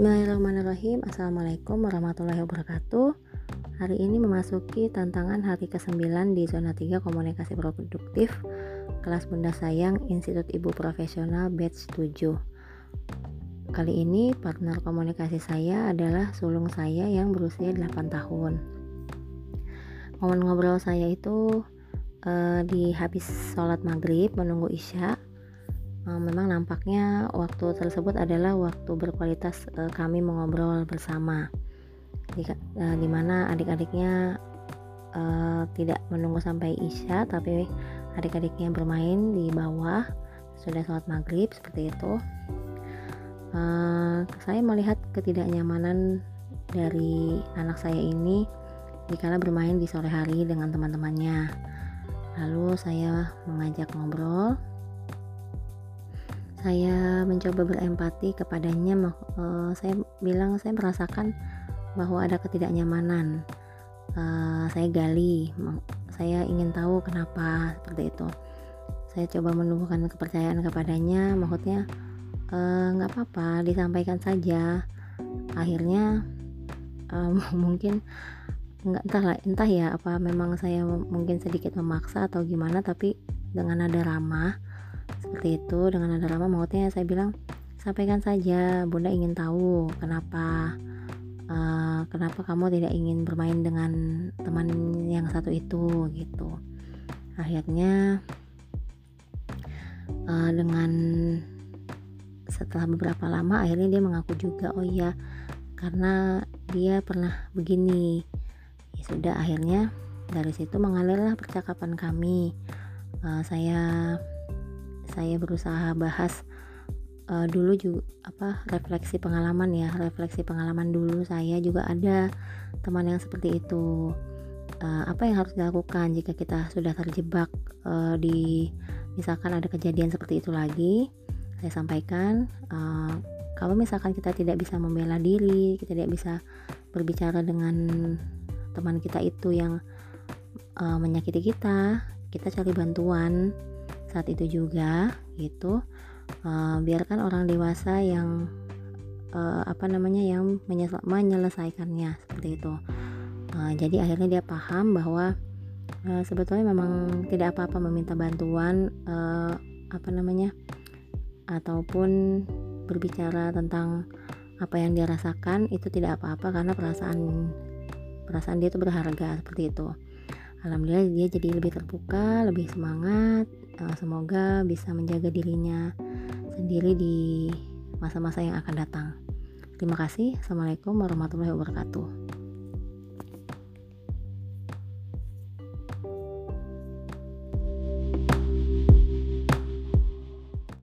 Bismillahirrahmanirrahim. Assalamualaikum warahmatullahi wabarakatuh. Hari ini memasuki tantangan hari ke-9 di zona 3 komunikasi produktif Kelas Bunda Sayang Institut Ibu Profesional Batch 7 Kali ini partner komunikasi saya adalah sulung saya yang berusia 8 tahun. Momen ngobrol saya itu uh, di habis sholat maghrib menunggu isya memang nampaknya waktu tersebut adalah waktu berkualitas uh, kami mengobrol bersama. Di, uh, di mana adik-adiknya tidak menunggu sampai isya tapi adik-adiknya bermain di bawah. Sudah sholat maghrib seperti itu. Saya melihat ketidaknyamanan dari anak saya ini dikala bermain di sore hari dengan teman-temannya. Lalu saya mengajak ngobrol saya mencoba berempati kepadanya uh, saya bilang saya merasakan bahwa ada ketidaknyamanan. Uh, saya gali saya ingin tahu kenapa seperti itu. Saya coba menumbuhkan kepercayaan kepadanya maksudnya eh, nggak uh, apa-apa disampaikan saja. Akhirnya um, mungkin nggak entah lah entah ya apa memang saya mungkin sedikit memaksa atau gimana tapi dengan nada ramah seperti itu dengan nada ramah mautnya saya bilang sampaikan saja bunda ingin tahu kenapa uh, kenapa kamu tidak ingin bermain dengan teman yang satu itu gitu. Akhirnya uh, dengan setelah beberapa lama akhirnya dia mengaku juga oh iya karena dia pernah begini. Ya sudah akhirnya dari situ mengalirlah percakapan kami. Uh, saya saya berusaha bahas uh, dulu juga apa refleksi pengalaman ya refleksi pengalaman dulu saya juga ada teman yang seperti itu. Uh, apa yang harus dilakukan jika kita sudah terjebak uh, di misalkan ada kejadian seperti itu lagi? Saya sampaikan uh, kalau misalkan kita tidak bisa membela diri kita tidak bisa berbicara dengan teman kita itu yang uh, menyakiti kita kita cari bantuan saat itu juga gitu. Uh, biarkan orang dewasa yang uh, apa namanya yang menyelesaikannya seperti itu. Uh, jadi akhirnya dia paham bahwa uh, sebetulnya memang tidak apa-apa meminta bantuan uh, apa namanya ataupun berbicara tentang apa yang dia rasakan itu tidak apa-apa karena perasaan perasaan dia itu berharga seperti itu alhamdulillah dia jadi lebih terbuka lebih semangat uh, semoga bisa menjaga dirinya sendiri di masa-masa yang akan datang. Terima kasih. Assalamualaikum warahmatullahi wabarakatuh